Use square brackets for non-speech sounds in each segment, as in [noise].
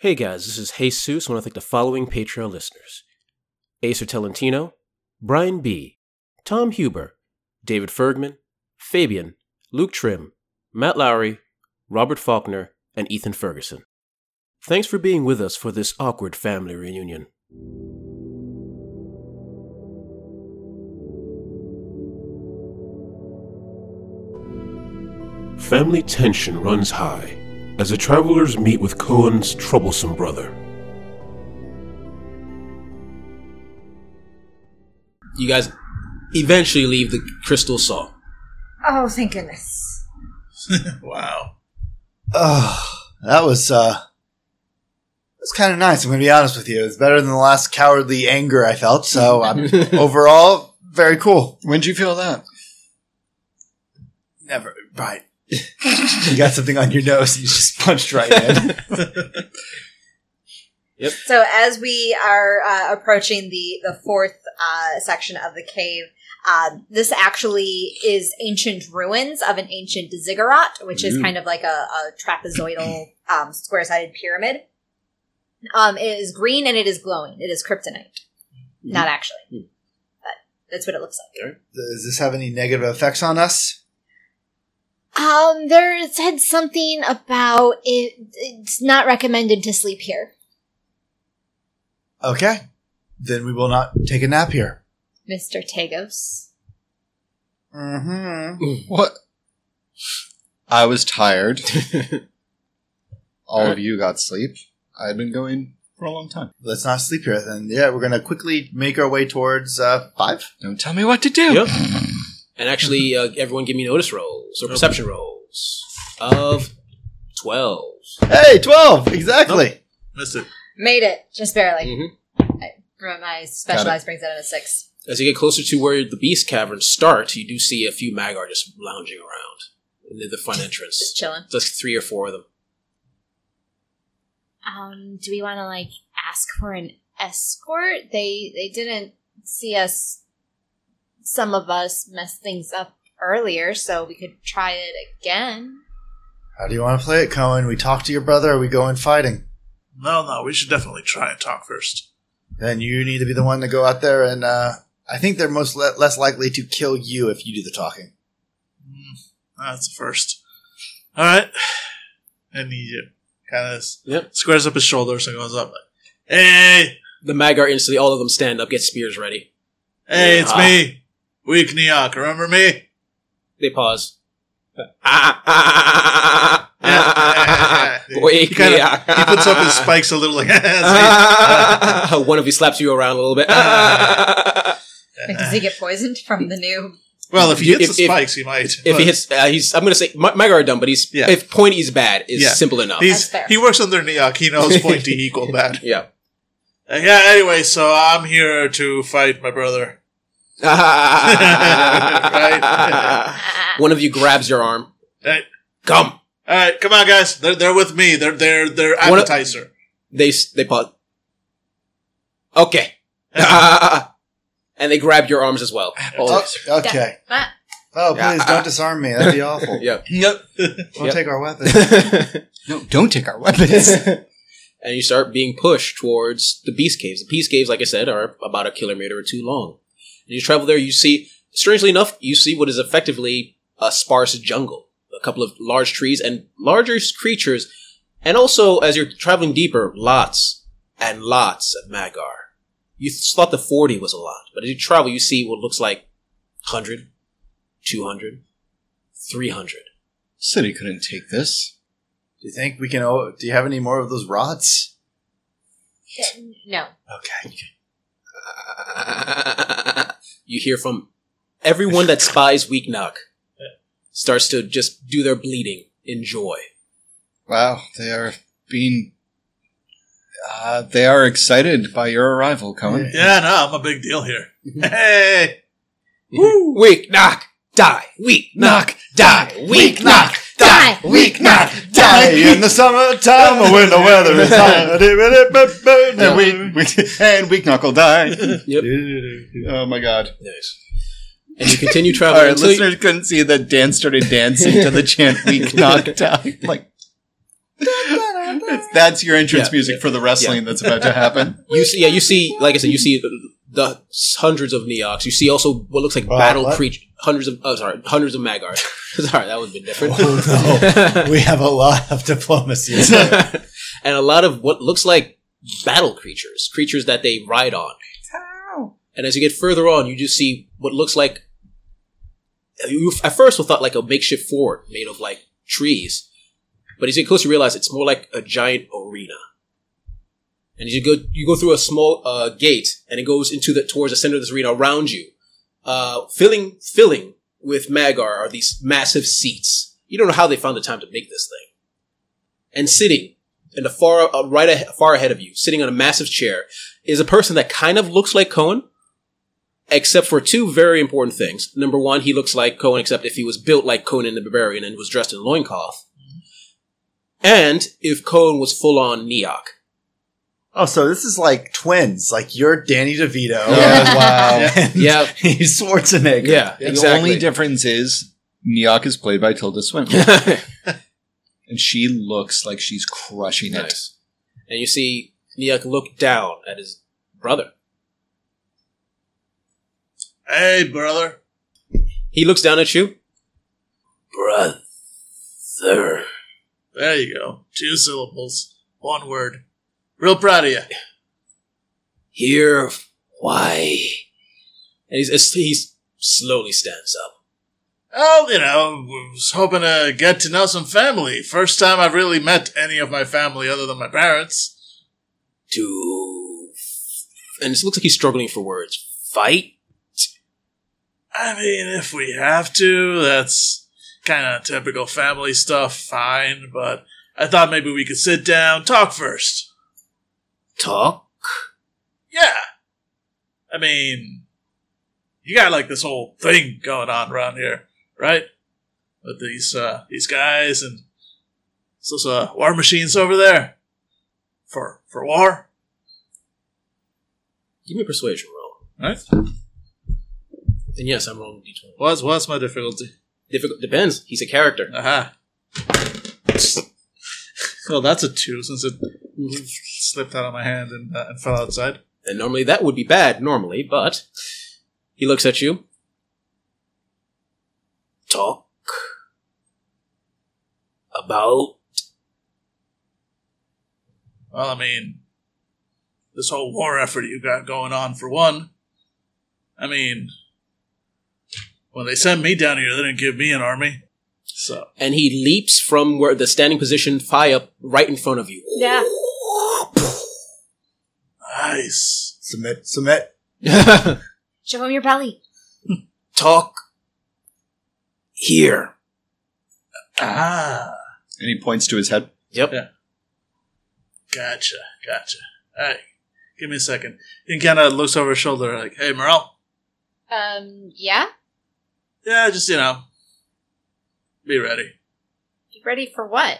Hey guys, this is Jesus. I want to thank the following Patreon listeners Acer Talentino, Brian B., Tom Huber, David Fergman, Fabian, Luke Trim, Matt Lowry, Robert Faulkner, and Ethan Ferguson. Thanks for being with us for this awkward family reunion. Family tension runs high as the travelers meet with Cohen's troublesome brother. You guys eventually leave the Crystal Saw. Oh, thank goodness. [laughs] wow. Oh, that was uh that's kind of nice. I'm going to be honest with you. It's better than the last cowardly anger I felt. So I'm [laughs] overall very cool. When'd you feel that? Never right. [laughs] you got something on your nose. and You just punched right in. [laughs] yep. So as we are uh, approaching the the fourth uh, section of the cave, uh, this actually is ancient ruins of an ancient ziggurat, which is Ooh. kind of like a, a trapezoidal um, square sided pyramid. Um, it is green and it is glowing. It is kryptonite, not actually, but that's what it looks like. Does this have any negative effects on us? Um, there said something about it. It's not recommended to sleep here, Okay. Then we will not take a nap here. Mister Tagos. Mm-hmm. What? I was tired. [laughs] All of you got sleep. I've been going for a long time. Let's not sleep here then. Yeah, we're gonna quickly make our way towards uh five. Don't tell me what to do. Yep. [laughs] And actually, uh, everyone give me notice rolls or perception rolls of 12. Hey, twelve! Exactly. Missed it. Made it just barely. Mhm. I, my specialized brings it in a six. As you get closer to where the beast caverns start, you do see a few Magar just lounging around near the front Just entrance. chilling. Just three or four of them. Um, do we want to like ask for an escort? They they didn't see us. Some of us messed things up earlier, so we could try it again. How do you want to play it, Cohen? We talk to your brother or we go in fighting? No, no, we should definitely try and talk first. Then you need to be the one to go out there and uh I think they're most le- less likely to kill you if you do the talking. That's a first. All right. And he kind of Yep. squares up his shoulders and goes up. Like, hey, The Magar instantly, all of them stand up, get spears ready. hey, it's Ah. me, Weak Neok. Remember me? They pause. [laughs] He kinda- He puts up his spikes a little like. [laughs] [laughs] One of you slaps you around a little bit. Does he get poisoned from the new? well, if he If- hits the if- spikes, he might. if but he hits, uh, he's. I'm gonna say my, Magar are dumb, but he's. Yeah. If pointy's bad, is Yeah. simple enough. he's That's fair. he works under Neok. He knows pointy equal bad. yeah. Uh, yeah. Anyway, so I'm here to fight my brother. [laughs] One of you grabs your arm. Right. Come. All right, come on, guys. They're they're with me. They're they're they're One of- appetizer. They they pause. Okay. [laughs] and they grab your arms as well. Oh, okay. Ah, Oh, please don't disarm me. That'd be awful. [laughs] yep. Yep. Don't Yep. take our weapons. No, don't take our weapons. and you start being pushed towards the beast caves. The beast caves, like I said, are about a kilometer or two long. And you travel there, you see, strangely enough, you see what is effectively a sparse jungle. A couple of large trees and larger creatures. And also, as you're traveling deeper, lots and lots of Magar. You thought the 40 was a lot, but as you travel, you see what looks like 100, 200, 300. City couldn't take this. Do you think we can? Oh, do you have any more of those rods? Uh, no. Okay. [laughs] you hear from everyone that spies Weak Knock starts to just do their bleeding in joy. Wow, they are being. Uh, they are excited by your arrival, Cohen. Yeah, no, I'm a big deal here. Hey, Weak Knock, die. Weak Knock, die. Weak Knock, die. Weak not die in the summertime when the weather is hot. [laughs] And we, we and weak knuckle die. Yep. [laughs] oh my god! Nice. And you continue [laughs] All traveling right, until you- listeners couldn't see that Dan started dancing to the chant "Weak knock die." Like That's your entrance Yeah. music for the wrestling that's about to happen. You see, yeah, you see, like I said, you see the, the hundreds of Neox. You see also what looks like What? battle creatures, hundreds of, oh, sorry, hundreds of Magars. [laughs] sorry, that would have been different. Oh, no. [laughs] we have a lot of diplomacy. [laughs] and a lot of what looks like battle creatures, creatures that they ride on. And as you get further on, you just see what looks like. You at first we thought like a makeshift fort made of like trees, but as you get closer, you realize it's more like a giant arena. And you go, you go through a small uh, gate, and it goes into the towards the center of this arena around you, uh, filling filling with Magar are these massive seats. You don't know how they found the time to make this thing. And sitting in the far uh, right ahe- far ahead of you, sitting on a massive chair, is a person that kind of looks like Cohen, except for two very important things. Number one, he looks like Cohen, except if he was built like Conan the Barbarian and was dressed in loincloth. And if Cohen was full on Neok. Oh, so this is like twins. Like you're Danny DeVito. Yeah, wow. [laughs] And Yeah. he's Schwarzenegger. Yeah, Exactly. The only difference is Neok is played by Tilda Swinton, [laughs] and she looks like she's crushing it. And you see Neok look down at his brother. Hey, brother. He looks down at you. Brother. There you go. Two syllables. One word. Real proud of you. Here, why? And he's, he slowly stands up. Well, you know, was hoping to get to know some family. First time I've really met any of my family other than my parents. To. And it looks like he's struggling for words. Fight? I mean, if we have to, that's kind of typical family stuff, fine, but I thought maybe we could sit down, talk first. Talk? Yeah. I mean, you got like this whole thing going on around here, right? With these uh these guys and those uh war machines over there. For for war, Give me a persuasion roll. right? And yes, I'm rolling d20. What's what's my difficulty? Difficult. Depends. He's a character. Aha. [laughs] Well, that's a two since it [laughs] slipped out of my hand and, uh, and fell outside. And normally that would be bad, normally, but he looks at you. Talk about Well, I mean, this whole war effort you got going on, for one. I mean, when they sent me down here, they didn't give me an army. So, and he leaps from where the standing position high up right in front of you. Yeah. Nice. Submit, submit. [laughs] Show him your belly. Talk here. Ah, And he points to his head. Yep. Yeah. gotcha, gotcha. All right, give me a second. He kind of looks over his shoulder, like, "Hey, Morel. Um, yeah? Yeah, just you know, be ready." You ready for what?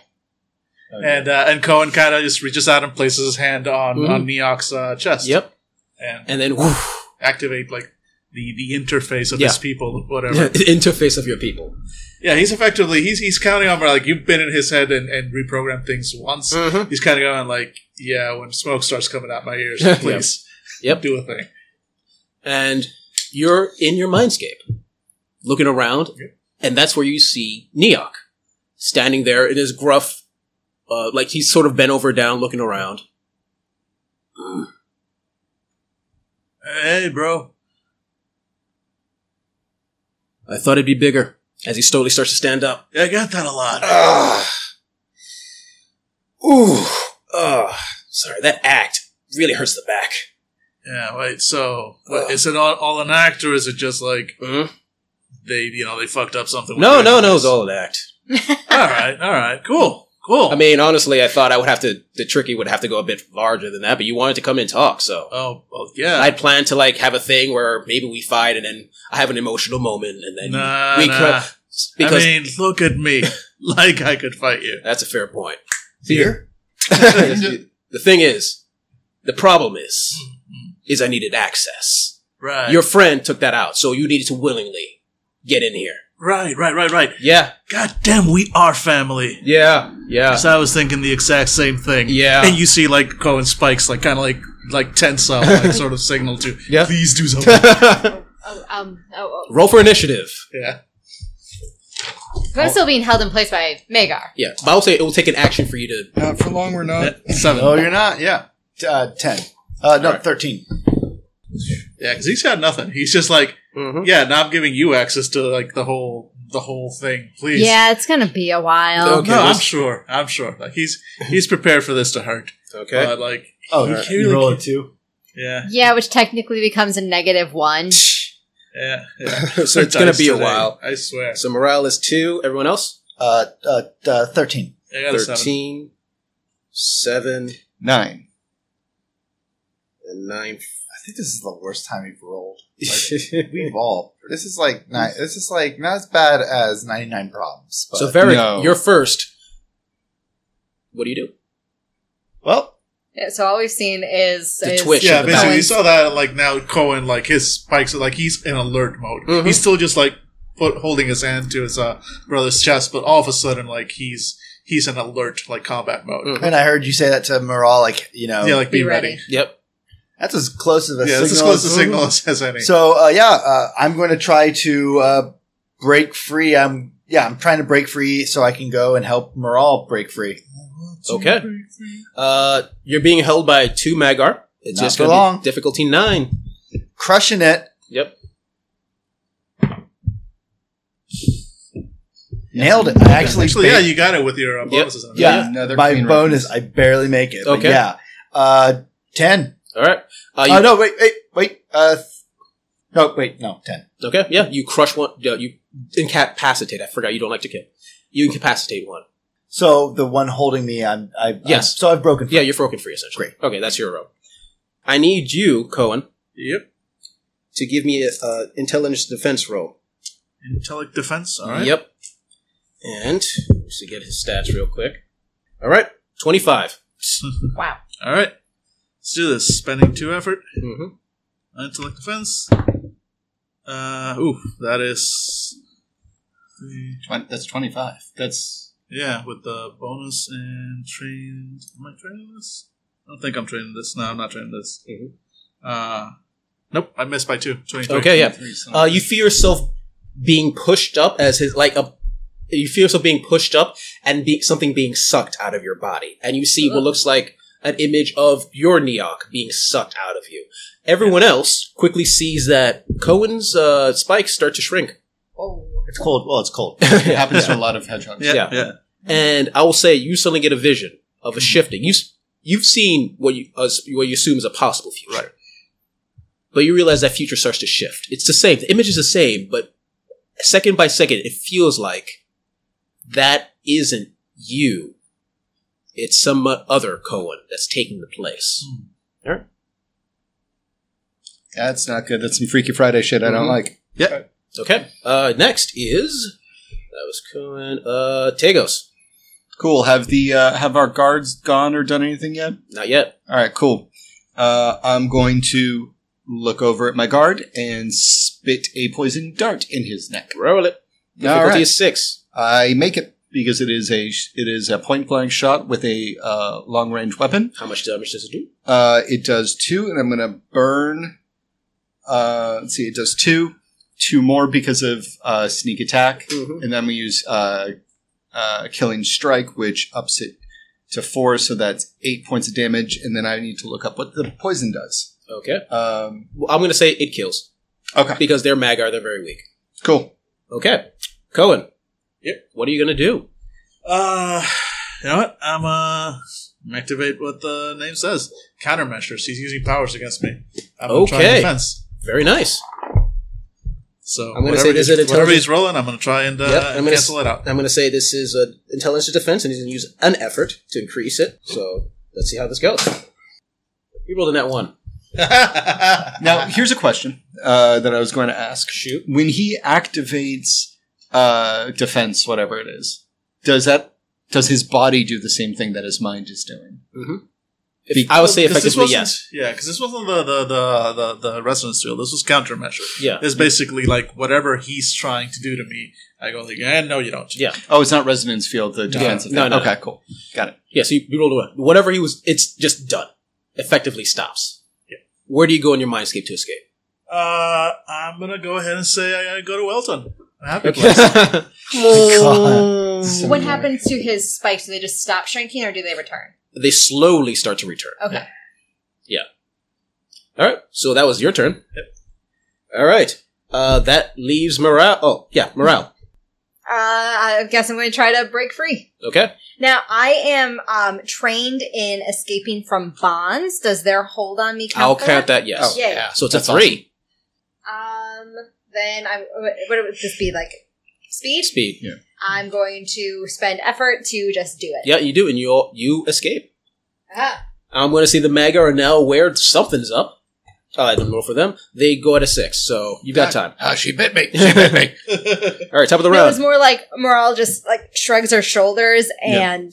And uh, and Cohen kind of just reaches out and places his hand on Mhm. on Neok's uh, chest. Yep. and And then woof, activate like the the interface of Yeah. his people, whatever. [laughs] interface of your people. yeah, he's effectively he's he's counting on like you've been in his head and, and reprogrammed things once. Mhm. He's kind of going like, yeah, when smoke starts coming out my ears, [laughs] please Yep. do a thing. and you're in your mindscape, looking around, Yep. and that's where you see Neok standing there in his gruff, uh, like he's sort of bent over down, looking around. [sighs] Hey, bro. I thought it'd be bigger. As he slowly starts to stand up. Yeah, I got that a lot. [sighs] Ugh. Ooh. Ugh. Sorry, that act really hurts the back. Yeah, wait. So, what, is it all, all an act, or is it just like Mhm. they, you know, they fucked up something? with No, no, no, it's all an act. [laughs] all right, all right, cool, cool. I mean, honestly, I thought I would have to, the tricky would have to go a bit larger than that, but you wanted to come and talk, so. oh, well, yeah. I'd planned to like have a thing where maybe we fight and then I have an emotional moment and then Nah, we nah. cr- because I mean, look at me, [laughs] like I could fight you. that's a fair point. Fear? [laughs] the thing is, the problem is, is I needed access. Right. Your friend took that out, so you needed to willingly get in here. Right, right, right, right. Yeah, God damn, we are family. yeah, yeah. So I was thinking the exact same thing. Yeah. And you see like Cohen spikes like kind of like like tense up, like [laughs] sort of signal to Yeah. please do something. [laughs] Oh, um, oh, oh. Roll for initiative. yeah. But I'm still being held in place by Magar. Yeah, but I will say it will take an action for you to. Not for long, we're not. Seven. Oh, you're not. Yeah, uh, ten. Uh, no, Alright. thirteen. Yeah, because he's got nothing. He's just like, Mhm. yeah, now I'm giving you access to like the whole the whole thing. Please. Yeah, it's gonna be a while. Okay. No, I'm sure. I'm sure. Like he's he's prepared for this to hurt. Okay. But like, Oh, he you can't really- roll it too. yeah, Yeah, which technically becomes a negative one. yeah, yeah. [laughs] so it's gonna Dice be a while. I swear. So morale is two. Everyone else? Uh, uh, uh thirteen. I got a seven. 7, Nine. and 9. I think this is the worst time we've rolled. [laughs] We've all. This is like ni- This is like not as bad as ninety nine problems. But, so, Varric, No. you're first. What do you do? well, Yeah, so all we've seen is, The is twitch. Yeah, in the basically, you saw that. Like now, Cohen, like his spikes, are like he's in alert mode. Mhm. He's still just like put holding his hand to his uh, brother's chest, but all of a sudden, like he's he's in alert, like combat mode. Mhm. and I heard you say that to Moral, like you know, Yeah, like be, Be ready. ready. Yep. That's as close of a Yeah, signal. that's as close a as- signal as, as any. So uh, yeah, uh, I'm going to try to uh, break free. I'm yeah, I'm trying to break free so I can go and help Moral break free. Okay. Uh, you're being held by two Magar. It's Not just for going to long. be difficulty 9. Crushing it, Yep. nailed it. I actually, Actually, ba- yeah, you got it with your uh, bonuses. on it. yeah, Another my clean bonus. reference. I barely make it. but Okay. yeah, uh, ten. All right. Uh, you, Oh no, wait, wait, wait. Uh, th- no, wait, no, ten. Okay, yeah. You crush one. Uh, you incapacitate. I forgot you don't like to kill. You incapacitate one. So the one holding me, I'm, I, Yes. I'm- so I've broken. Yeah, you're broken free, essentially. Great. Okay, that's your row. I need you, Cohen, Yep. to give me a uh, intelligence defense roll. Intellect defense. All right. Yep. And just to get his stats real quick. All right, twenty-five. Wow. All right. Let's do this. Spending two effort. Mm-hmm. Intellect defense. Uh, ooh, that is. three- Twen- that's 25. That's. Yeah, with the bonus and trained. Am I training this? I don't think I'm training this. No, I'm not training this. Mhm. Uh, nope, I missed by two. 23. Okay, yeah. 23, so- Uh, you feel yourself being pushed up as his like a. You feel yourself being pushed up and be, something being sucked out of your body, and you see what looks like an image of your Neok being sucked out of you. Everyone else quickly sees that Cohen's uh, spikes start to shrink. Oh. It's cold. Well, it's cold. [laughs] it happens to a lot of hedgehogs. Yeah, Yeah. yeah. and I will say you suddenly get a vision of a shifting. You you've seen what you uh, what you assume is a possible future, Right. but you realize that future starts to shift. It's the same. The image is the same, but second by second, it feels like that isn't you. It's some other Cohen that's taking the place. That's not good. That's some Freaky Friday shit I don't Mhm. like. Okay. Uh, next is that was Cohen. Uh, Tagos. Cool. Have the uh, have our guards gone or done anything yet? Not yet. All right, cool. Uh, I'm going to look over at my guard and spit a poison dart in his neck. Roll it. All Difficulty right. is six. I make it because it is a it is a point blank shot with a uh, long range weapon. How much damage does it do? Uh, it does two, and I'm going to burn. Uh, let's see, it does two, two more because of uh, sneak attack, Mhm. and then we use uh, uh, killing strike, which ups it to four, so that's eight points of damage. And then I need to look up what the poison does. Okay. Um, Well, I'm going to say it kills okay, because they're Magar. They're very weak. cool. Okay. Cohen. Yep. What are you going to do? Uh, you know what? I'm uh activate what the name says. Countermeasures. He's using powers against me. I'm gonna Okay. defense. Very nice. So I'm gonna say this is whatever intelligence- he's rolling. I'm gonna try and uh, Yep, I'm gonna cancel s- it out. I'm going to say this is an intelligence defense, and he's going to use an effort to increase it. So let's see how this goes. You rolled a net one. [laughs] Now, here's a question uh, that I was going to ask. Shoot. When he activates uh, defense, whatever it is, does that does his body do the same thing that his mind is doing? If- I would say effectively yes. Yeah, because this wasn't the the the the, the resonance field. This was countermeasure. Yeah. It's basically like whatever he's trying to do to me. I go like, eh, no, you don't. Yeah. Oh, it's not resonance field, the defensive. No, thing. no, okay, no. cool. Got it. Yeah, so you, you rolled away. Whatever he was, it's just done. Effectively stops. Yeah. Where do you go in your mindscape to escape? Uh, I'm gonna go ahead and say I gotta go to Welton. A happy [laughs] God. So What weird. happens to his spikes? Do they just stop shrinking or do they return? they slowly start to return. Okay. Yeah. All right, so that was your turn. Yep. All right, uh, that leaves morale. Oh, yeah, morale. Uh, I guess I'm going to try to break free. Okay. Now, I am um, trained in escaping from bonds. Does their hold on me count? I'll for count that. Yes. Yeah, yeah. So it's a That's three Um, then I what what would this be like? Speed. speed. I'm going to spend effort to just do it. Yeah, you do, and you you escape. Ah, I'm going to see the Magar are now aware something's up. I don't know for them. They go at a six, so you've got time. Ah, she bit me. She bit me. [laughs] All right, top of the no, it was more like Morale just like shrugs her shoulders Yeah. and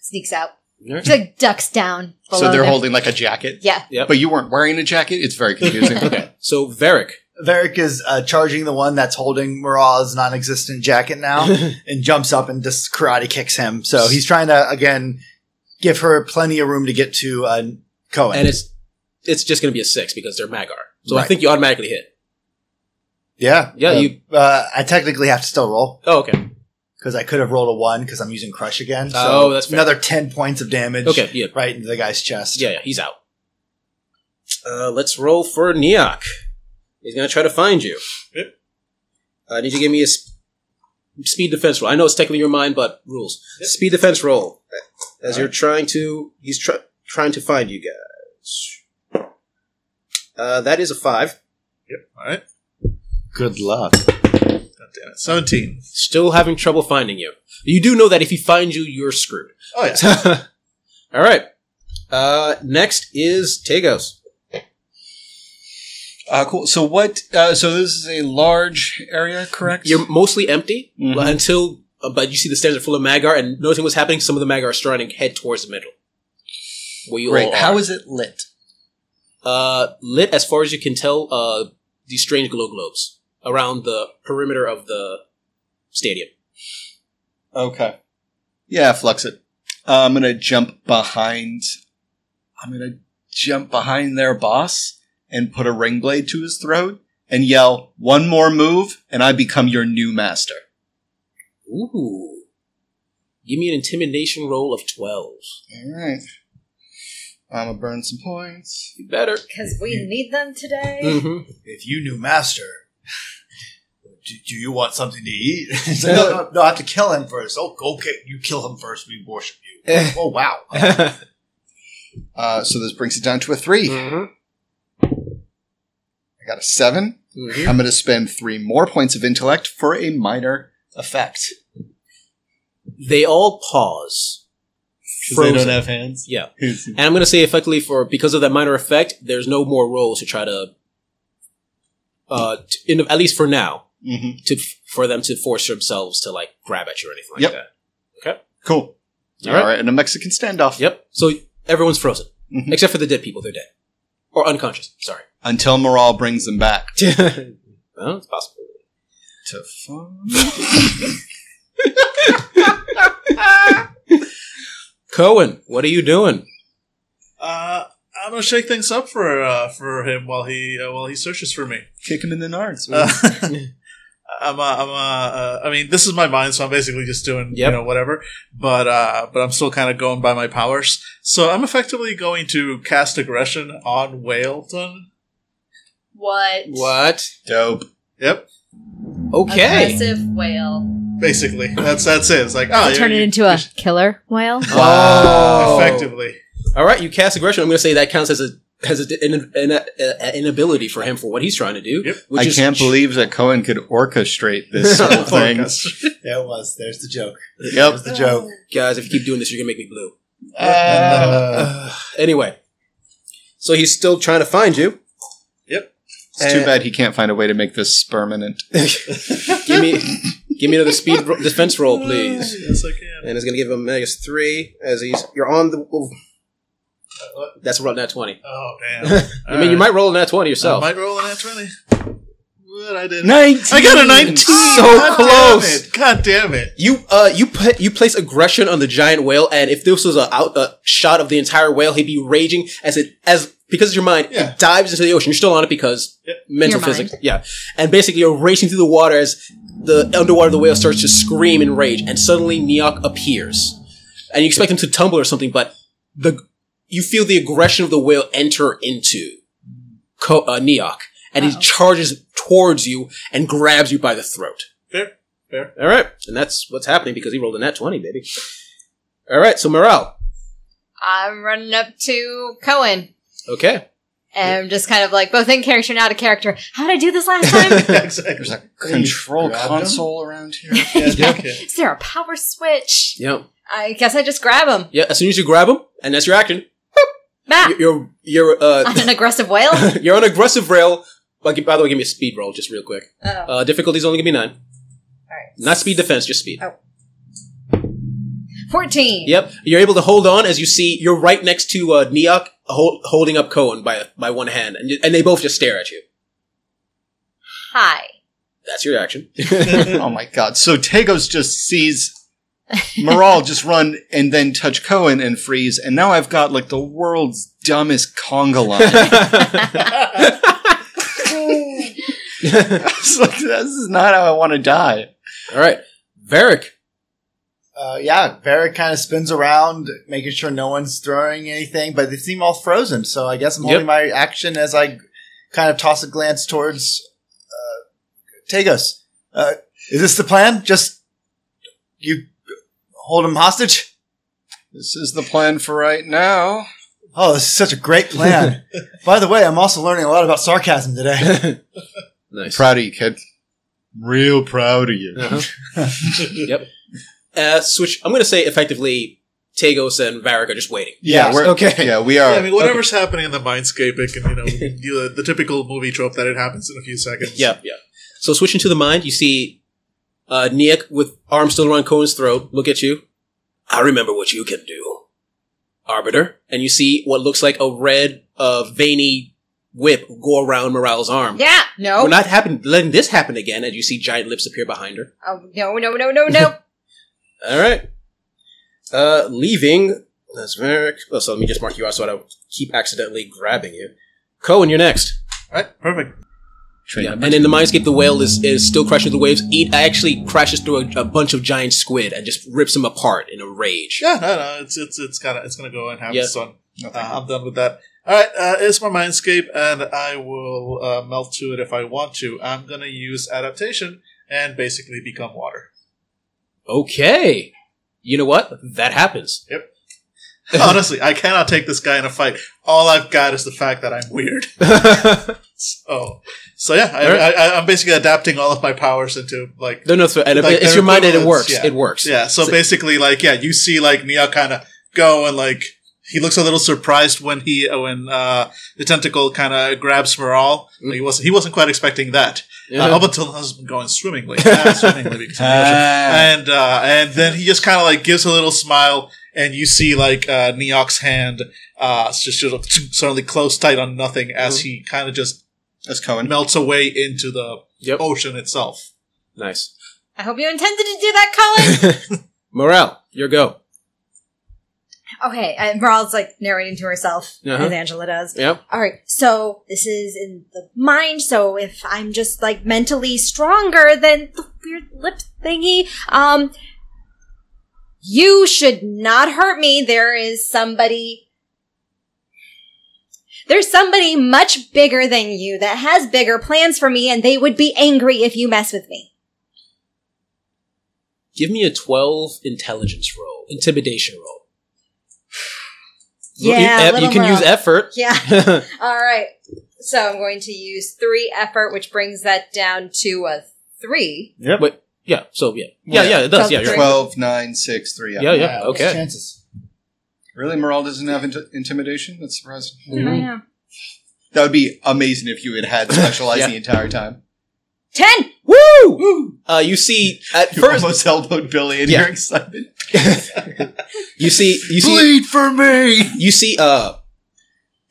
sneaks out. All right. She like ducks down. so below they're them. holding like a jacket. Yeah. Yep. But you weren't wearing a jacket. It's very confusing. [laughs] Okay, so Varric. Varric is uh, charging the one that's holding Moral's non-existent jacket now, [laughs] and jumps up and just karate kicks him. So he's trying to again give her plenty of room to get to uh, Cohen. and it's it's just going to be a six because they're Magar. So I think you automatically hit. yeah, Yeah, Uh, you- Uh, I technically have to still roll Oh, okay. because I could have rolled a one because I'm using crush again. So Oh, that's fair. another ten points of damage. Okay, yeah, right into the guy's chest. yeah, yeah. He's out. Uh, let's roll for Neok. He's going to try to find you. Yep. I need you to give me a sp- speed defense roll. I know it's technically your mind, but rules. Yep. Speed defense roll. As All you're right. trying to, he's try, trying to find you guys. Uh, that is a five. Yep. All right. Good luck. God damn it. Seventeen. Still having trouble finding you. You do know that if he finds you, you're screwed. Oh yeah. [laughs] All right. Uh, next is Tagos. Uh, cool. So what? Uh, so this is a large area, correct? You're mostly empty Mhm. until, uh, but you see the stands are full of Magar, and noticing what's happening, some of the Magar are starting to head towards the middle. Where you are. How is it lit? uh, lit as far as you can tell? Uh, these strange glow globes around the perimeter of the stadium. Okay. Yeah, flux it. Uh, I'm gonna jump behind. I'm gonna jump behind their boss and put a ring blade to his throat and yell, "One more move, and I become your new master." Ooh. Give me an intimidation roll of twelve. All right. I'm gonna burn some points. You better. Because we need them today. Mm-hmm. If you knew master, do, do you want something to eat? He's [laughs] no, [laughs] no, no, I have to kill him first. Oh, okay, you kill him first. We worship you. oh wow. [laughs] Uh, so this brings it down to a 3 mm-hmm. I got a seven. Mm-hmm. I'm gonna spend three more points of intellect for a minor effect. They all pause. Because they Frozen. don't have hands. Yeah. [laughs] And I'm going to say effectively for because of that minor effect, there's no more rolls to try to, uh, t in, at least for now, hmm to for them to force themselves to like grab at you or anything like Yep. that. Okay. Cool. All All right. right. and a Mexican standoff. Yep. So everyone's frozen Mhm. except for the dead people. They're dead or unconscious. Sorry. Until Moral brings them back [laughs] well, it's possible. to fun. [laughs] Cohen, what are you doing? Uh, I'm gonna shake things up for uh, for him while he uh, while he searches for me. Kick him in the nards. Uh, [laughs] I'm uh, I'm uh, uh, I mean, this is my mind, so I'm basically just doing Yep. you know whatever. But uh, but I'm still kind of going by my powers. So I'm effectively going to cast aggression on Whalton. What? What? Dope. Yep, Okay. Aggressive whale. basically that's that's it. It's like oh, I'll turn you- it into a killer whale. Oh. effectively. All right, you cast aggression. I'm going to say that counts as a as a, an, an, an inability for him for what he's trying to do. Yep. Which I is can't believe that Cohen could orchestrate this [laughs] whole thing. There it was. There's the joke. Yep. There's the joke. guys. If you keep doing this, you're going to make me blue. Uh, Anyway, so he's still trying to find you. It's too bad he can't find a way to make this permanent. [laughs] give me give me another speed ro- defense roll, please. [laughs] Yes, I can. And it's going to give him minus three as he's you're on the. oh. what? That's roll that twenty. Oh damn! [laughs] I mean, you might roll a nat twenty yourself. I might roll an at twenty. What I did? 19. I got a nineteen. So God close. Damn it. God damn it! You uh you put you place aggression on the giant whale, and if this was a out a shot of the entire whale, he'd be raging as it as because of your mind, Yeah. it dives into the ocean. You're still on it because Yep. mental Your mind. physics. Yeah. And basically you're racing through the water as the underwater the whale starts to scream in rage, and suddenly Neok appears. And you expect him to tumble or something, but the you feel the aggression of the whale enter into Ko- uh, Neok, and he Uh-oh. charges towards you and grabs you by the throat. Fair, fair. All right, and that's what's happening because he rolled a nat twenty, baby. All right, so morale. I'm running up to Cohen. Okay, And I'm just kind of like both in character and out of character. How did I do this last time? [laughs] exactly. There's a control grabbed console around here. [laughs] Yeah, okay. Is there a power switch? yeah, I guess I just grab him. yeah. As soon as you grab him, and that's your action, Bah! you're you're [laughs] On uh, an aggressive whale? you're on aggressive rail. But by the way, give me a speed roll just real quick. Oh. Uh, difficulty's only gonna be nine, Alright. not speed defense, just speed. Oh. 14. Yep, you're able to hold on as you see you're right next to uh, Neok hol- holding up Cohen by by one hand, and you, and they both just stare at you. Hi. That's your action. [laughs] [laughs] oh my god. So Tagos just sees Moral [laughs] just run and then touch Cohen and freeze, and now I've got like the world's dumbest conga line. It's like, this is not how I want to die. All right, Varric. Uh, yeah, Varric kind of spins around, making sure no one's throwing anything, but they seem all frozen. So I guess I'm Yep. holding my action as I kind of toss a glance towards uh, Tagos. Uh, is this the plan? Just you hold him hostage? This is the plan for right now. Oh, this is such a great plan. [laughs] By the way, I'm also learning a lot about sarcasm today. [laughs] nice. Proud of you, kid. Real proud of you. Uh-huh. [laughs] yep. Uh, switch. I'm going to say effectively, Tagos and Varric are just waiting. Yeah, we're, okay. Yeah, we are. Yeah, I mean, whatever's happening in the mindscape, it can, you know, [laughs] you, the typical movie trope that it happens in a few seconds. Yeah, yeah. So switching to the mind, you see uh, Neok with arms still around Cohen's throat. Look at you. I remember what you can do, Arbiter. And you see what looks like a red, uh, veiny whip go around Morale's arm. Yeah. No. We're not happen- letting this happen again. As you see giant lips appear behind her. oh, no, no, no, no, no. [laughs] All right. Uh, leaving. That's Varric. Oh, so let me just mark you out so I don't keep accidentally grabbing you. Cohen, you're next. All right, perfect. Train Yeah, and in the mindscape, the whale is, is still crashing through the waves. It actually crashes through a, a bunch of giant squid and just rips them apart in a rage. Yeah, no, no, it's it's it's gonna it's gonna go and have Yeah. its fun. No, Uh. I'm done with that. All right, uh, it's my mindscape, and I will uh, melt to it if I want to. I'm gonna use adaptation and basically become water. Okay. You know what? That happens. [laughs] Honestly, I cannot take this guy in a fight. All I've got is the fact that I'm weird. [laughs] So, so yeah, I, All right. I, I'm basically adapting all of my powers into like no, no, so, and Like it's your mind and it works. yeah. It works. Yeah, so, So- basically, like, yeah, you see, like, Nia kind of go and, like, he looks a little surprised when he, uh, when, uh, the tentacle kind of grabs Moral. Like, he wasn't, he wasn't quite expecting that. Yeah. Uh, up until this has been going swimmingly. Ah, swimmingly because of the ocean. [laughs] Ah. And, uh, and then he just kind of, like, gives a little smile, and you see, like, uh, Neok's hand, uh, just sort of suddenly close tight on nothing as Mm-hmm. he kind of just That's Cohen. melts away into the Yep. ocean itself. Nice. I hope you intended to do that, Colin. [laughs] Morale, your go. Okay, and Morale's like narrating to herself, Uh-huh. as Angela does. Yep. All right, so this is in the mind. So if I'm just like mentally stronger than the weird lip thingy, um, you should not hurt me. There is somebody. There's somebody much bigger than you that has bigger plans for me, and they would be angry if you mess with me. Give me a 12 intelligence roll, intimidation roll. Yeah, You, you, little can use rough. effort. Yeah. [laughs] All right. So I'm going to use three effort, which brings that down to a three. Yep. Wait, yeah, so yeah. Yeah, yeah, it does. Yeah, you're right. 12, 9, 6, 3. Yeah, yeah, what's okay. Chances. Really? Moral doesn't have int- intimidation? That's surprising. Mhm. I know. That would be amazing if you had had [laughs] specialized Yeah. the entire time. Ten. Woo! Uh, you see, at You first, almost elbowed Billy in Yeah. your excitement. [laughs] you see, you see, Bleed for me! you see, uh,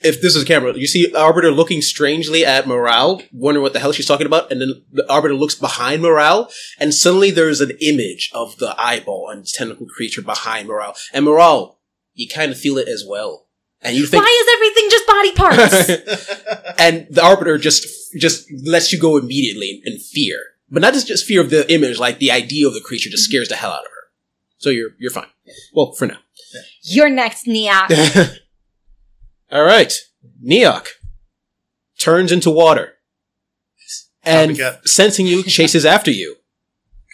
if this is a camera, you see Arbiter looking strangely at Morale, wondering what the hell she's talking about, and then the Arbiter looks behind Morale, and suddenly there's an image of the eyeball and tentacle creature behind Morale. And Morale, you kind of feel it as well. And you think, Why is everything just body parts? [laughs] and the Arbiter just just lets you go immediately in fear. But not just, just fear of the image, like the idea of the creature just scares the hell out of her. So you're you're fine. Well, for now. You're next, Neok. [laughs] All right. Neok turns into water. And Copycat. sensing you, chases after you.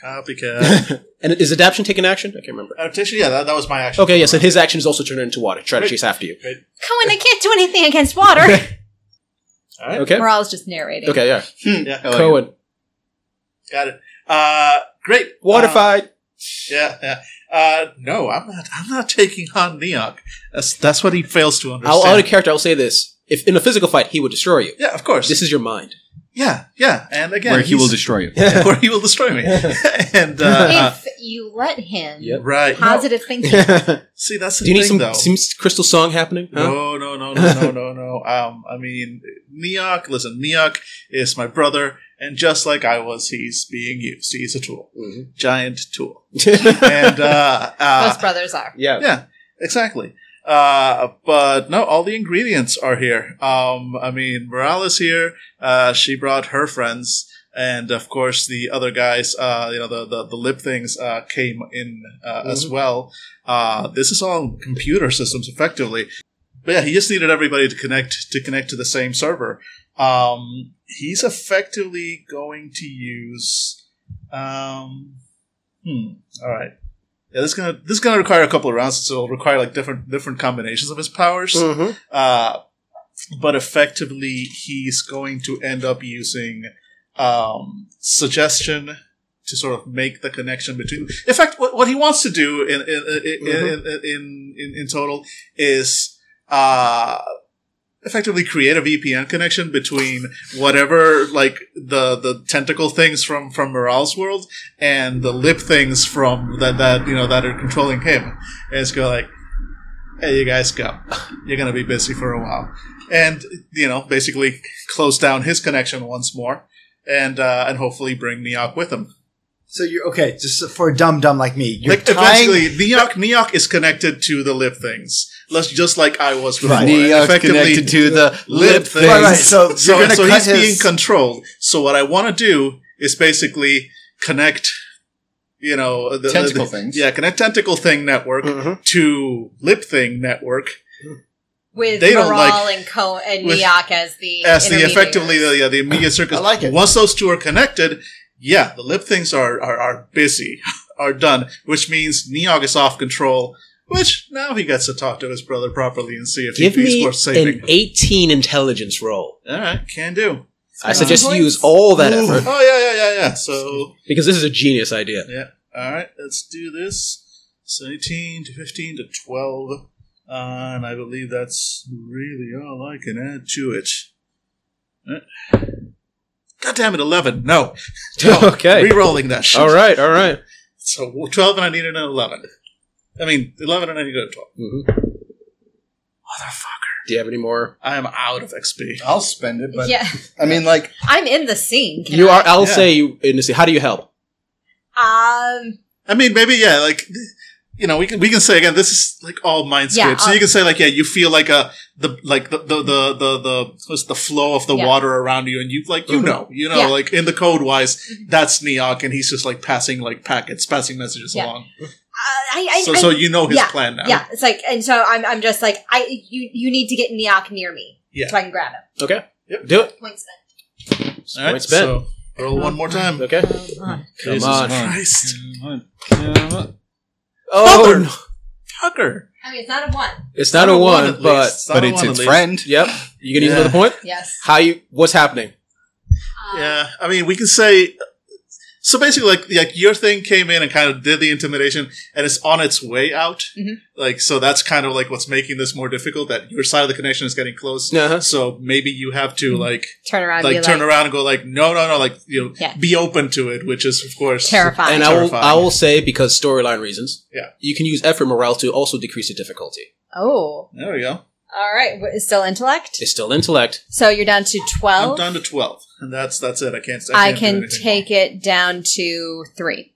Copycat. [laughs] and is adaptation taken action? I can't remember. Adaptation, yeah, that, that was my action. Okay, yes, and his action is also turned into water. Try to Great. chase after you. Cohen, I can't do anything against water. [laughs] All right. Okay. Morale's just narrating. Okay, yeah. Yeah, I like it. Cohen. got it. Uh, great. Water Uh, fight. Yeah, yeah. Uh, no, I'm not. I'm not taking on Neok. That's that's what he fails to I'll, understand. out of character, I'll say this. If in a physical fight, he would destroy you. yeah, of course. This is your mind. Yeah, yeah. And again, where he will destroy you. [laughs] where he will destroy me. [laughs] and uh, If you let him, Yep. right. No, positive thinking. [laughs] See, that's the you need thing, some, though. some crystal song happening? Huh? No, no, no, no, no, no, no. Um, I mean, Neok. Listen, Neok is my brother, and just like I was, he's being used. He's a tool, Mhm. giant tool. And uh, uh, Most brothers are. yeah. yeah, exactly. Uh, but no, all the ingredients are here. Um, I mean, Morales here. Uh, she brought her friends, and of course the other guys. Uh, you know, the the, the lip things uh, came in uh, as Mhm. well. Uh, this is all computer systems, effectively. But yeah, he just needed everybody to connect to connect to the same server. Um, he's effectively going to use. Um, hmm. All right. Yeah, this is gonna this is gonna require a couple of rounds, so it'll require like different different combinations of his powers. Mhm. Uh, but effectively, he's going to end up using um, suggestion to sort of make the connection between. In fact, what, what he wants to do in in in, in, in, in, in total is uh, effectively create a VPN connection between whatever like the the tentacle things from from Morale's world and the lip things from that that you know that are controlling him. And it's go like, hey, you guys go. You're gonna be busy for a while, and you know basically close down his connection once more, and uh, and hopefully bring Neok with him. So you're okay, just for a dumb dumb like me. You're like tying, eventually, Neok Neok is connected to the lip things, Let's- just like I was before. Right. Neok's connected to the lip thing. things. things. Right, right. So so, you're gonna so cut he's being controlled. So what I want to do is basically connect, you know, the, the- Tentacle the- things. Yeah, connect tentacle thing network Mhm. to lip thing network With They don't Moral like- and Co and with- Neok as the as the effectively the yeah the immediate circus. I like it. Once those two are connected, yeah, the lip things are are, are busy, [laughs] are done, which means Neok is off control. Which now he gets to talk to his brother properly and see if Give he, he's worth saving. an 18 intelligence roll. All right, can do. I suggest you use all that Ooh. effort Oh yeah, yeah, yeah, yeah. So because this is a genius idea. Yeah. All right. Let's do this. So 18 to 15 to 12. Uh, and I believe that's really all I can add to it. Uh, God damn it, 11. No. [laughs] no. Okay. Re-rolling that shit. All right, all right. So 12 and I needed an 11. I mean, 11 and I needed to 12. Mhm. Motherfucker. Do you have any more? I am out of XP. I'll spend it, but yeah, I mean, like, I'm in the scene. Can You I? are. I'll Yeah. say you. In the scene. how do you help? Um, I mean, maybe, yeah, like, you know, we can, we can say again, this is like all mindscape. Yeah, so you can say like, yeah, you feel like a, the, like the, the, the, the, the, the flow of the Yeah. water around you and you, like, you Mhm. know, you know, Yeah. like in the code wise, that's Neok and he's just like passing like packets, passing messages Yeah. along. Uh, I, I, So, I, so you know his yeah, plan now. yeah, it's like, and so I'm, I'm just like, I, you, you need to get Neok near me, Yeah. so I can grab him. Okay. Yep. Do it. Point spent. All right, Point spent. so roll one more time. Okay. Come on. Come Jesus on. Christ. Come on. Come on. Oh, Fucker. no. Fucker. I mean, it's not a one. it's not a at one, least. but It's not But a it's one its friend. yep. You gonna use another point? Yes. How you? What's happening? Uh, Yeah, I mean, we can say. So basically, like, like your thing came in and kind of did the intimidation, and it's on its way out. Mhm. Like, so that's kind of like what's making this more difficult. That your side of the connection is getting close. Uh-huh. So maybe you have to like, Turn around. like turn like, around and go like, no, no, no, like you know, Yeah. be open to it, which is of course Terrifying. And I will. I will say because storyline reasons. Yeah. You can use effort morale to also decrease the difficulty. Oh. There we go. All right, what is still intellect? It's still intellect. So you're down to twelve. I'm twelve. down to twelve, and that's that's it. I can't. I can't do can anything take it down to three.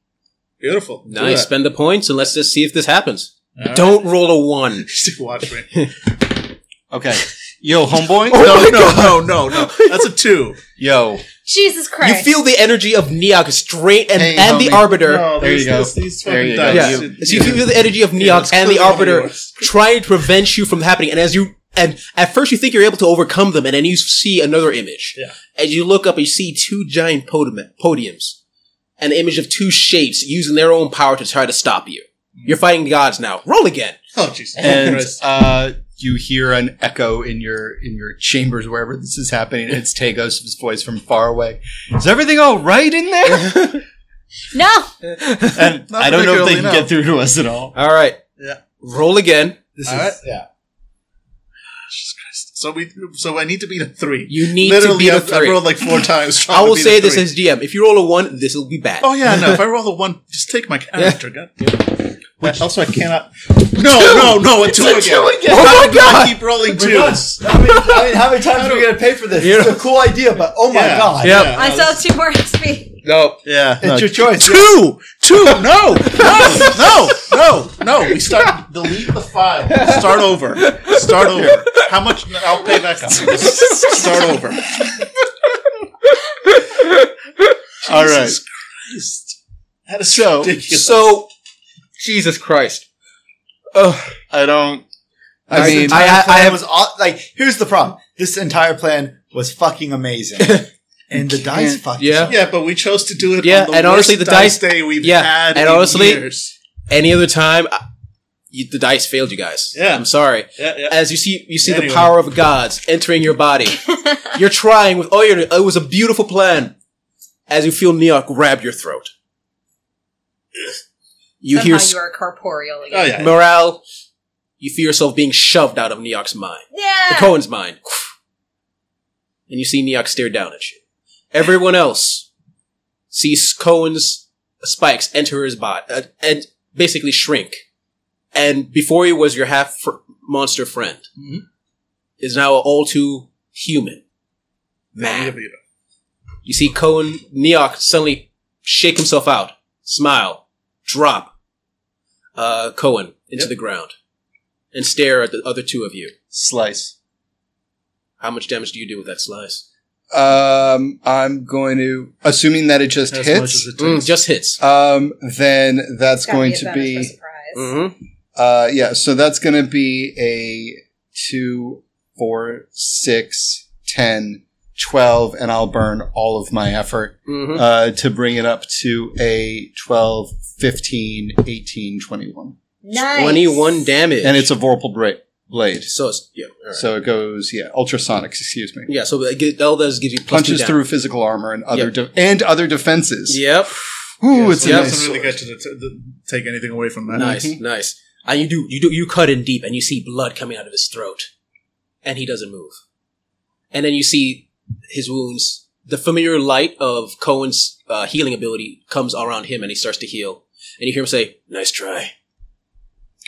Beautiful. Do Nice. that. Spend the points and let's just see if this happens. All right. Don't roll a one. [laughs] Just watch me. [laughs] Okay. Yo, homeboy. [laughs] Oh no, no, no, no, no. That's a two. Yo. Jesus Christ. You feel the energy of Neok straight and, Hey, and the. Arbiter. No, There you go. These, these There you go. Yeah. You- So you feel the energy of Yeah, Neok it's and the Arbiter yours. trying to prevent you from happening. And as you, and at first you think you're able to overcome them, and then you see another image. Yeah. As you look up, you see two giant podium, podiums, an image of two shapes using their own power to try to stop you. You're fighting gods now. Roll again. Oh, Jesus And [laughs] uh, you hear an echo in your in your chambers wherever this is happening. It's Tagos' voice from far away. Is everything all right in there? [laughs] no. and Not I don't know if they can no. get through to us at all. All right. Yeah. Roll again. This All is right. yeah. Jesus Christ. So we, so I need to beat a three. You need Literally, to beat a I've, I've three. rolled like four [laughs] times. trying I to will beat say a this three. as GM. If you roll a one, this will be bad. Oh yeah, no. If I [laughs] roll a one, just take my character. God. Which, also, I cannot. No, no, no. A [laughs] two again. Oh my god! I keep rolling We're done. twos. I mean, I mean, how many times are we gonna pay for this? You It's a cool idea, but oh my Yeah. god, Yeah. Yeah, I no, still have two more XP. No. Yeah, it's no, your choice. two, two. No, no, no, no, no. We start. Delete the file. Start over. Start over. How much? I'll pay back up. Start over. All right. Jesus Christ. That is So- ridiculous. So, Jesus Christ. Ugh. I don't. I This mean, I- I- I was aw- like. Here's the problem. This entire plan was fucking amazing, [laughs] and the dice can't- fucked. Yeah. us up. yeah, but we chose to do it. Yeah, on the and honestly, the dice- day we've yeah, had and in honestly- years. Any other time, I- you, the dice failed you guys. Yeah. I'm sorry. Yeah, yeah. As you see, you see Anyway. the power of gods entering your body. [laughs] You're trying with all your. It was a beautiful plan. As you feel Neok grab your throat, you Somehow hear you are corporeal again. Oh yeah. morale. You feel yourself being shoved out of Neok's mind, the Yeah. Cohen's mind, and you see Neok stare down at you. Everyone else sees Cohen's spikes enter his body uh, and basically shrink. And before he was your half fr- monster friend, Mhm. is now all too human. Man. Man. You see Cohen Neok suddenly shake himself out, smile, drop uh, Cohen into Yep. the ground, and stare at the other two of you. slice. How much damage do you do with that slice? Um, I'm going to, assuming that it just As hits, much as it Mm, just hits. um, then that's going be to be, surprise. Mm-hmm. uh, yeah, so that's going to be a two, four, six, ten, twelve, and I'll burn all of my effort, Mm-hmm. uh, to bring it up to a 12, 15, 18, 21. Nice. 21 damage. And it's a Vorpal bra- blade. So it's, yeah. all right. So it goes, yeah, ultrasonics, excuse me. yeah, so it gi- all does gives you plus Punches two through physical armor and other Yep. de- and other defenses. Yep. Ooh, Yeah, it's a it Yep. nice doesn't really sword. get you to t- to take anything away from that. Nice, nice. And you do, you do, you cut in deep and you see blood coming out of his throat. And he doesn't move. And then you see his wounds. The familiar light of Cohen's uh, healing ability comes around him and he starts to heal. And you hear him say, nice try.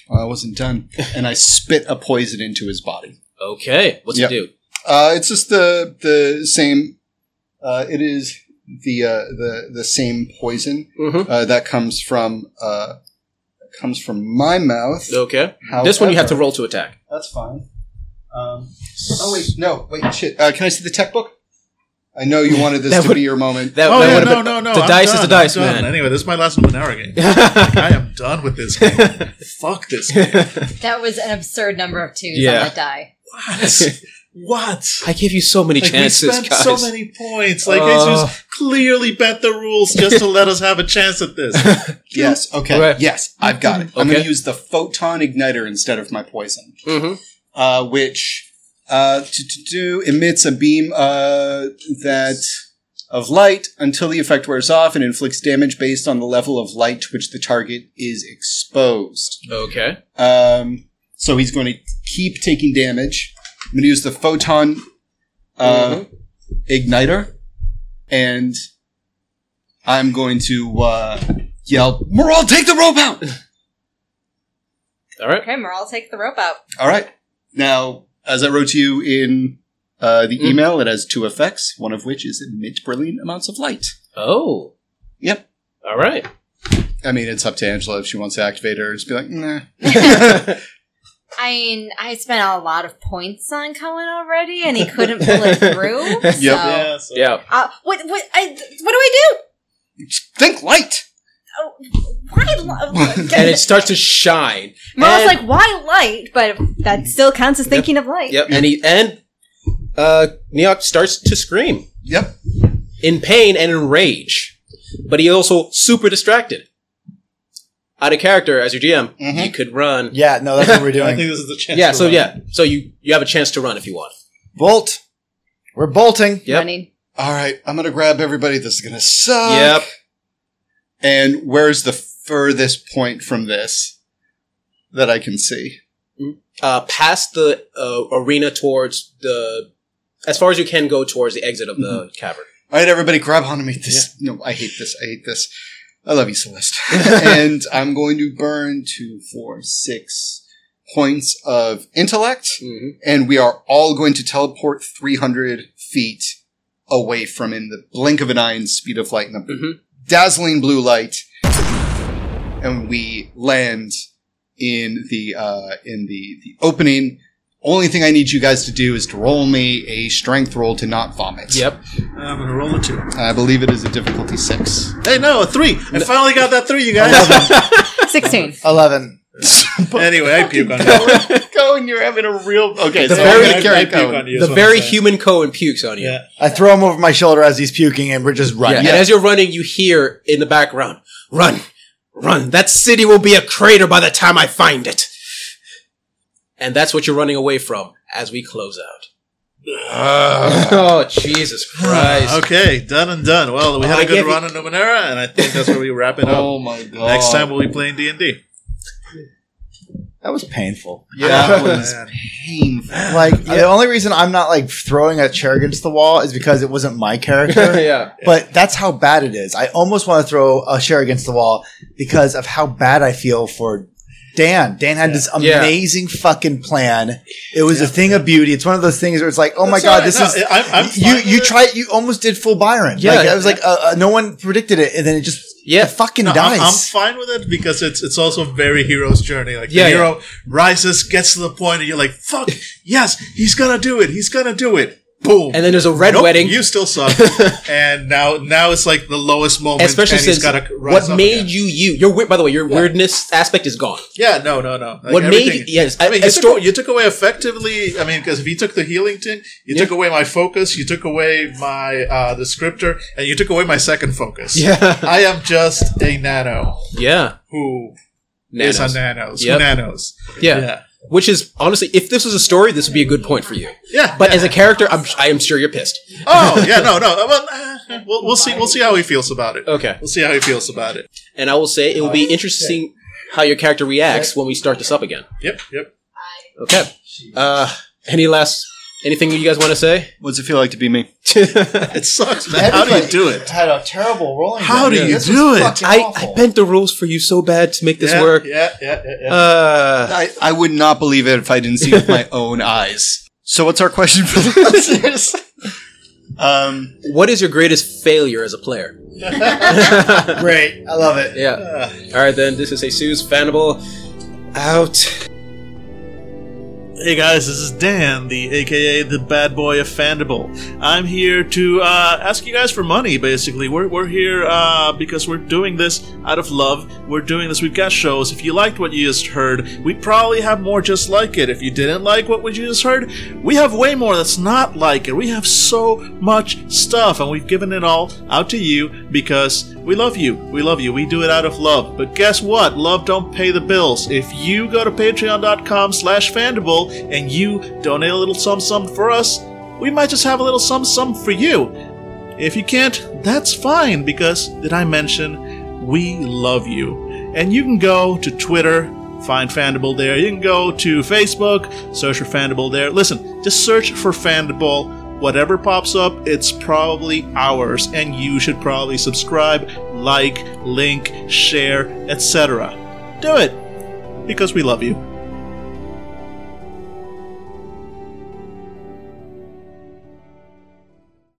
Well, I wasn't done. [laughs] and I spit a poison into his body. Okay. What's Yep. he do? Uh, it's just the the same. Uh, it is the uh, the the same poison Mm-hmm. uh, that comes from uh, comes from my mouth. Okay. this one you have to roll to attack. That's fine. Um, oh wait, no, wait, shit. Uh, can I see the tech book? I know you [laughs] wanted this to would- be your moment. That, Oh that yeah, would've no, been- no, no. The I'm dice done, is the I'm dice, done. man. Anyway, this is my last Numenera game. [laughs] I am done with this game. [laughs] Fuck this game. That was an absurd number of twos Yeah. on that die. What? What? I gave you so many Like, chances, we spent guys. so many points. Like Uh. they just clearly bent the rules just to let us have a chance at this. Yes. Okay. Okay. Yes, I've got it. I'm going to use the photon igniter instead of my poison. hmm uh, which uh, to, to do emits a beam uh, that of light until the effect wears off and inflicts damage based on the level of light to which the target is exposed. Okay. Um, so he's going to keep taking damage. I'm going to use the photon uh, igniter, and I'm going to uh, yell, "Merle, take the rope out!" [laughs] All right. Okay, Merle, take the rope out. All right. Now, as I wrote to you in uh, the Mm. email, it has two effects, one of which is emit brilliant amounts of light. Oh. Yep. All right. I mean, it's up to Angela if she wants to activate it or just be like, nah. [laughs] I mean, I spent a lot of points on Cohen already, and he couldn't pull it [laughs] through. Yep. So, Yeah. So. yeah. uh, what? What? I, what do I do? Think light! Oh, why? li- [laughs] And it starts to shine. Merle's and- like, why light? But that still counts as thinking of light. Yep. And he and uh Neok starts to scream Yep. in pain and in rage. But he also super distracted. Out of character as your GM, Mhm. you could run. Yeah, no, that's what we're [laughs] doing. I think this is the chance. Yeah, to so run. yeah. So you you have a chance to run if you want. Bolt. We're bolting. Yep. Running. All right, I'm going to grab everybody. This is going to suck. Yep. And where's the furthest point from this that I can see? Uh past the uh, arena towards the as far as you can go towards the exit of the cavern. All right, everybody, grab onto me. This no, I hate this. I hate this. I love you, Celeste. [laughs] and I'm going to burn two, four, six points of intellect, hmm and we are all going to teleport 300 feet away from in the blink of an eye and speed of light in a Mhm. Dazzling blue light, and we land in the uh, in the the opening. Only thing I need you guys to do is to roll me a strength roll to not vomit. Yep. I'm gonna roll a two. I believe it is a difficulty six. Hey, no, a three. I finally got that three, you guys. [laughs] 16. 11. anyway, I puke on you. [laughs] Cohen, you're having a real okay. The so very- I'm I- I puke Cohen. on you, The very human Cohen pukes on you. Yeah. I throw him over my shoulder as he's puking, and we're just Yeah, running. and as you're running, you hear in the background, "Run, run! That city will be a crater by the time I find it." And that's what you're running away from as we close out. [sighs] oh Jesus Christ! [sighs] Okay, done and done. Well, we had I a good gave you- run in Numenera, and I think that's where we wrap it up. Oh my god! Next time we'll be playing D and D. That was painful. Yeah, that was painful. Like the only reason I'm not like throwing a chair against the wall is because it wasn't my character. [laughs] yeah, But that's how bad it is. I almost want to throw a chair against the wall because of how bad I feel for Dan. Dan had this Yeah. amazing fucking plan. It was a thing of beauty. It's one of those things where it's like, oh my That's god, all this right. is I'm- I'm you. You it. tried. You almost did full Byron. Yeah, like, I was yeah. like, uh, uh, no one predicted it, and then it just Yeah. it fucking No, dies. I'm, I'm fine with it because it's it's also very hero's journey. Like Yeah, the hero rises, gets to the point, and you're like, "Fuck, yes, he's gonna do it. He's gonna do it." Boom. and then there's a red Nope, wedding. You still suck. [laughs] and now now it's like the lowest moment. Especially and he's since what made again. you you your weird. By the way, your weirdness aspect is gone. Yeah, no, no, no. Like what made yes, I mean, a you, sto- took, you took away effectively. I mean, because if you took the healing thing, you Yeah. took away my focus, you took away my uh, descriptor, and you took away my second focus. yeah, I am just a nano yeah, who is Nanos. a nanos. Yep. Nanos. yeah. Yeah. Which is honestly, if this was a story, this would be a good point for you. Yeah. But yeah. as a character, I'm I am sure you're pissed. oh [laughs] yeah, no, no. Well, uh, we'll, we'll see. We'll see how he feels about it. Okay, We'll see how he feels about it. and I will say it will be interesting how your character reacts when we start this up again. Yep. Yep. Okay. Uh, any last anything you guys want to say? What's it feel like to be me? [laughs] It sucks, man. How do you do it? Had a terrible rolling. How do you This do it? I. I bent the rules for you so bad to make this yeah, work. Yeah. Yeah. Yeah. yeah. Uh, I, I would not believe it if I didn't see it with my [laughs] own eyes. So, what's our question for the [laughs] listeners? um, what is your greatest failure as a player? Great, I love it. Yeah. Uh, All right, then. This is Jesus Fandible out. Hey guys, this is Dan, the AKA the bad boy of Fandible. I'm here to uh, ask you guys for money. Basically, we're we're here uh, because we're doing this out of love. We're doing this. We've got shows. If you liked what you just heard, we probably have more just like it. If you didn't like what you just heard, we have way more that's not like it. We have so much stuff, and we've given it all out to you because we love you. We love you. We do it out of love. But guess what? Love don't pay the bills. If you go to patreon.com slash fandible and you donate a little sum sum for us, we might just have a little sum sum for you. If you can't, that's fine because did I mention we love you? And you can go to Twitter, find Fandible there. You can go to Facebook, search for Fandible there. Listen, just search for Fandible. Whatever pops up, it's probably ours, and you should probably subscribe, like, link, share, etc. Do it because we love you.